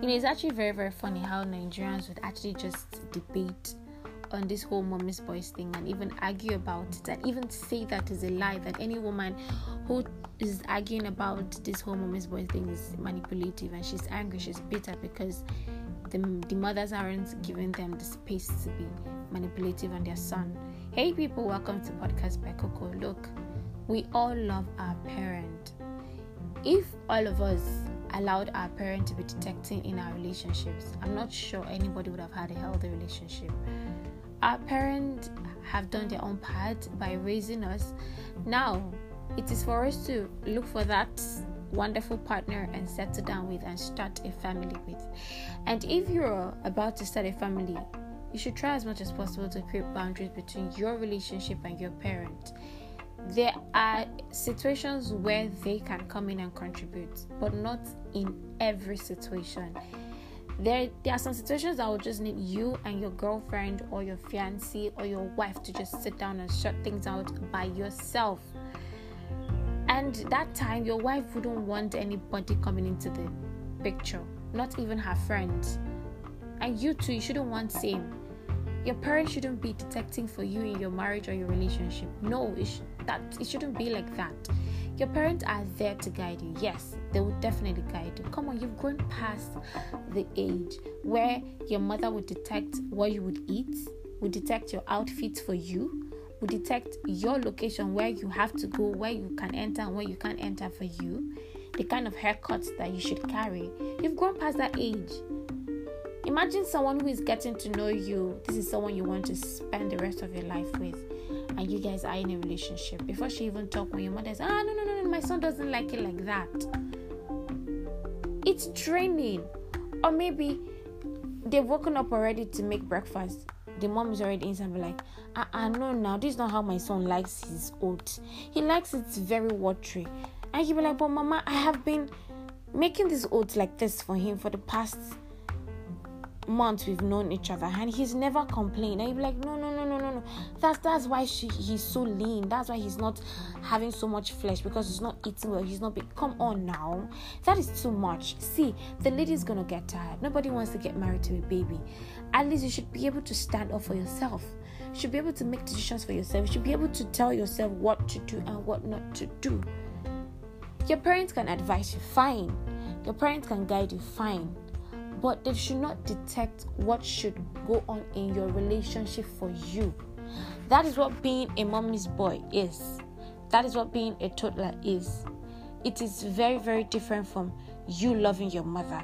You know, it's actually very, very funny how Nigerians would actually just debate on this whole mommy's boys thing and even argue about it and even say that is a lie that any woman who is arguing about this whole mommy's boys thing is manipulative and she's angry, she's bitter because the, the mothers aren't giving them the space to be manipulative on their son. Hey people, welcome to Podcast by Coco. Look, we all love our parent. If all of us allowed our parent to be detecting in our relationships, I'm not sure anybody would have had a healthy relationship. Our parents have done their own part by raising us. Now, it is for us to look for that wonderful partner and settle down with and start a family with. And if you're about to start a family, you should try as much as possible to create boundaries between your relationship and your parent. There are situations where they can come in and contribute, but not in every situation. There there are some situations that will just need you and your girlfriend or your fiance or your wife to just sit down and shut things out by yourself. And that time your wife wouldn't want anybody coming into the picture not even her friends and you too you shouldn't want same your parents shouldn't be detecting for you in your marriage or your relationship no it, sh- that, it shouldn't be like that your parents are there to guide you. Yes, they will definitely guide you. Come on, you've grown past the age where your mother would detect what you would eat, would detect your outfits for you, would detect your location where you have to go, where you can enter and where you can't enter for you, the kind of haircuts that you should carry. You've grown past that age. Imagine someone who is getting to know you. This is someone you want to spend the rest of your life with. And you guys are in a relationship. Before she even talk when your mother says ah no no no no my son doesn't like it like that. It's draining. Or maybe they've woken up already to make breakfast. The mom is already inside be like I, I know now this is not how my son likes his oats. He likes it very watery. And you be like but mama i have been making this oats like this for him for the past months we've known each other and he's never complained. And you'd be like no no no no no no. That's that's why she, he's so lean. That's why he's not having so much flesh because he's not eating well. He's not big come on now. That is too much. See the lady's gonna get tired. Nobody wants to get married to a baby. At least you should be able to stand up for yourself. You should be able to make decisions for yourself. You should be able to tell yourself what to do and what not to do. Your parents can advise you fine. Your parents can guide you fine but they should not detect what should go on in your relationship for you. That is what being a mommy's boy is. That is what being a toddler is. It is very, very different from you loving your mother.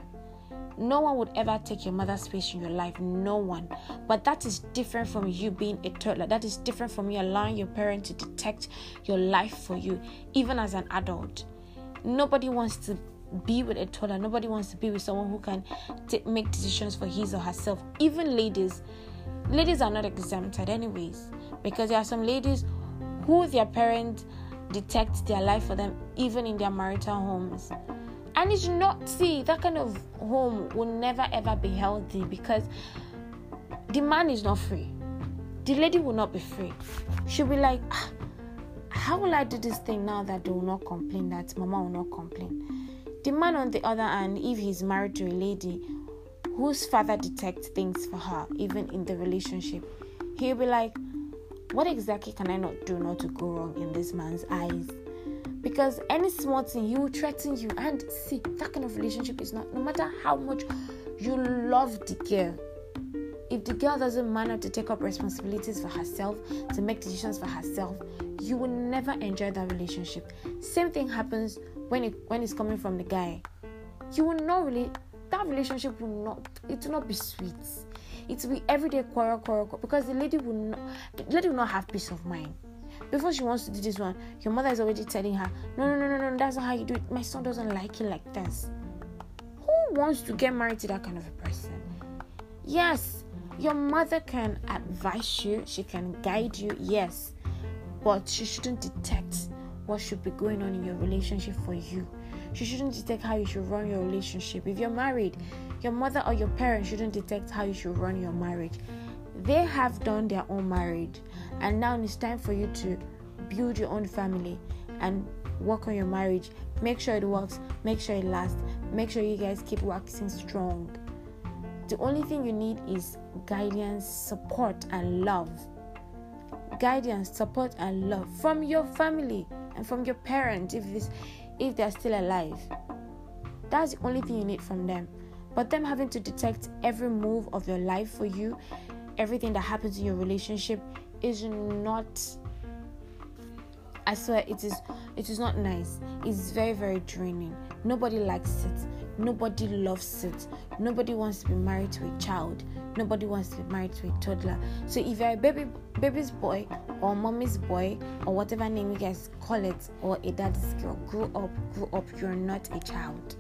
No one would ever take your mother's space in your life. No one. But that is different from you being a toddler. That is different from you allowing your parent to detect your life for you, even as an adult. Nobody wants to be with a toddler. Nobody wants to be with someone who can t- make decisions for his or herself. Even ladies, ladies are not exempted, anyways, because there are some ladies who their parents detect their life for them, even in their marital homes. And it should not see that kind of home will never ever be healthy because the man is not free. The lady will not be free. She'll be like, ah, how will I do this thing now that they will not complain, that mama will not complain? The man, on the other hand, if he's married to a lady whose father detects things for her, even in the relationship, he'll be like, What exactly can I not do not to go wrong in this man's eyes? Because any small thing, he will threaten you. And see, that kind of relationship is not, no matter how much you love the girl, if the girl doesn't manage to take up responsibilities for herself, to make decisions for herself, you will never enjoy that relationship. Same thing happens when it when it's coming from the guy. You will not really that relationship will not it will not be sweet. It will be everyday quarrel, quarrel, quarrel because the lady will not the lady will not have peace of mind. Before she wants to do this one, your mother is already telling her, No, no, no, no, no, that's not how you do it. My son doesn't like it like this. Who wants to get married to that kind of a person? Yes, your mother can advise you, she can guide you, yes, but she shouldn't detect what should be going on in your relationship for you. She shouldn't detect how you should run your relationship. If you're married, your mother or your parents shouldn't detect how you should run your marriage. They have done their own marriage, and now it's time for you to build your own family and work on your marriage. Make sure it works, make sure it lasts, make sure you guys keep waxing strong. The only thing you need is guidance, support, and love. Guidance, support, and love from your family and from your parents if this if they're still alive. That's the only thing you need from them. But them having to detect every move of your life for you, everything that happens in your relationship is not I swear it is it is not nice. It's very, very draining. Nobody likes it. Nobody loves it. Nobody wants to be married to a child. Nobody wants to be married to a toddler. So if you're a baby baby's boy or mommy's boy or whatever name you guys call it, or a daddy's girl, grow up, grow up. You're not a child.